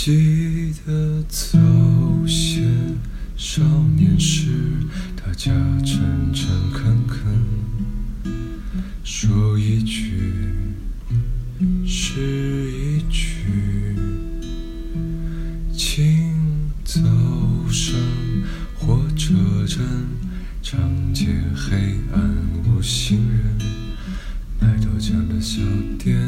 记得早些少年时，大家诚诚恳恳，说一句是一句，请走上火车站，长街黑暗无行人，卖豆浆的小店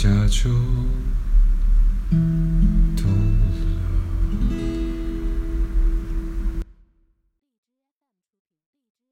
家中。